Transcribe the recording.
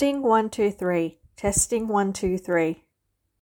Testing one two three. Testing one two three.